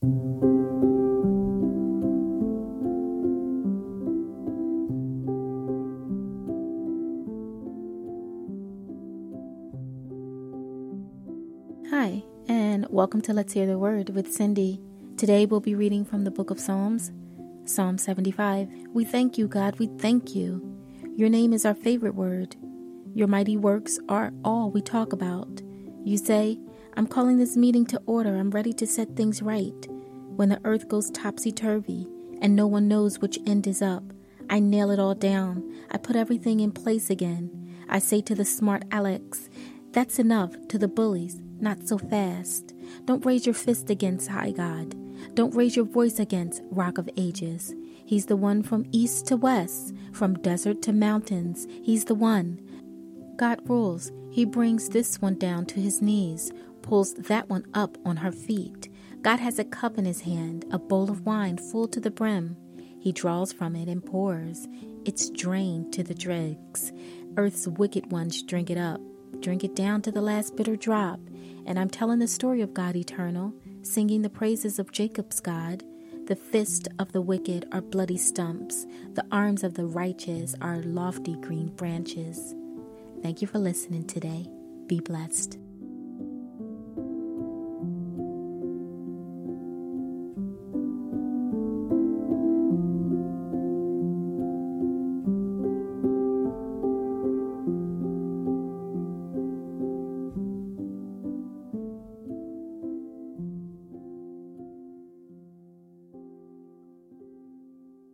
Hi, and welcome to Let's Hear the Word with Cindy. Today we'll be reading from the book of Psalms, Psalm 75. We thank you, God, we thank you. Your name is our favorite word. Your mighty works are all we talk about. You say, I'm calling this meeting to order, I'm ready to set things right. When the earth goes topsy turvy and no one knows which end is up, I nail it all down. I put everything in place again. I say to the smart alecks, that's enough. To the bullies, not so fast. Don't raise your fist against High God. Don't raise your voice against Rock of Ages. He's the one from east to west, from desert to mountains. He's the one. God rules. He brings this one down to his knees, pulls that one up on her feet. God has a cup in his hand, a bowl of wine full to the brim. He draws from it and pours. It's drained to the dregs. Earth's wicked ones drink it up, drink it down to the last bitter drop. And I'm telling the story of God eternal, singing the praises of Jacob's God. The fists of the wicked are bloody stumps, the arms of the righteous are lofty green branches. Thank you for listening today. Be blessed.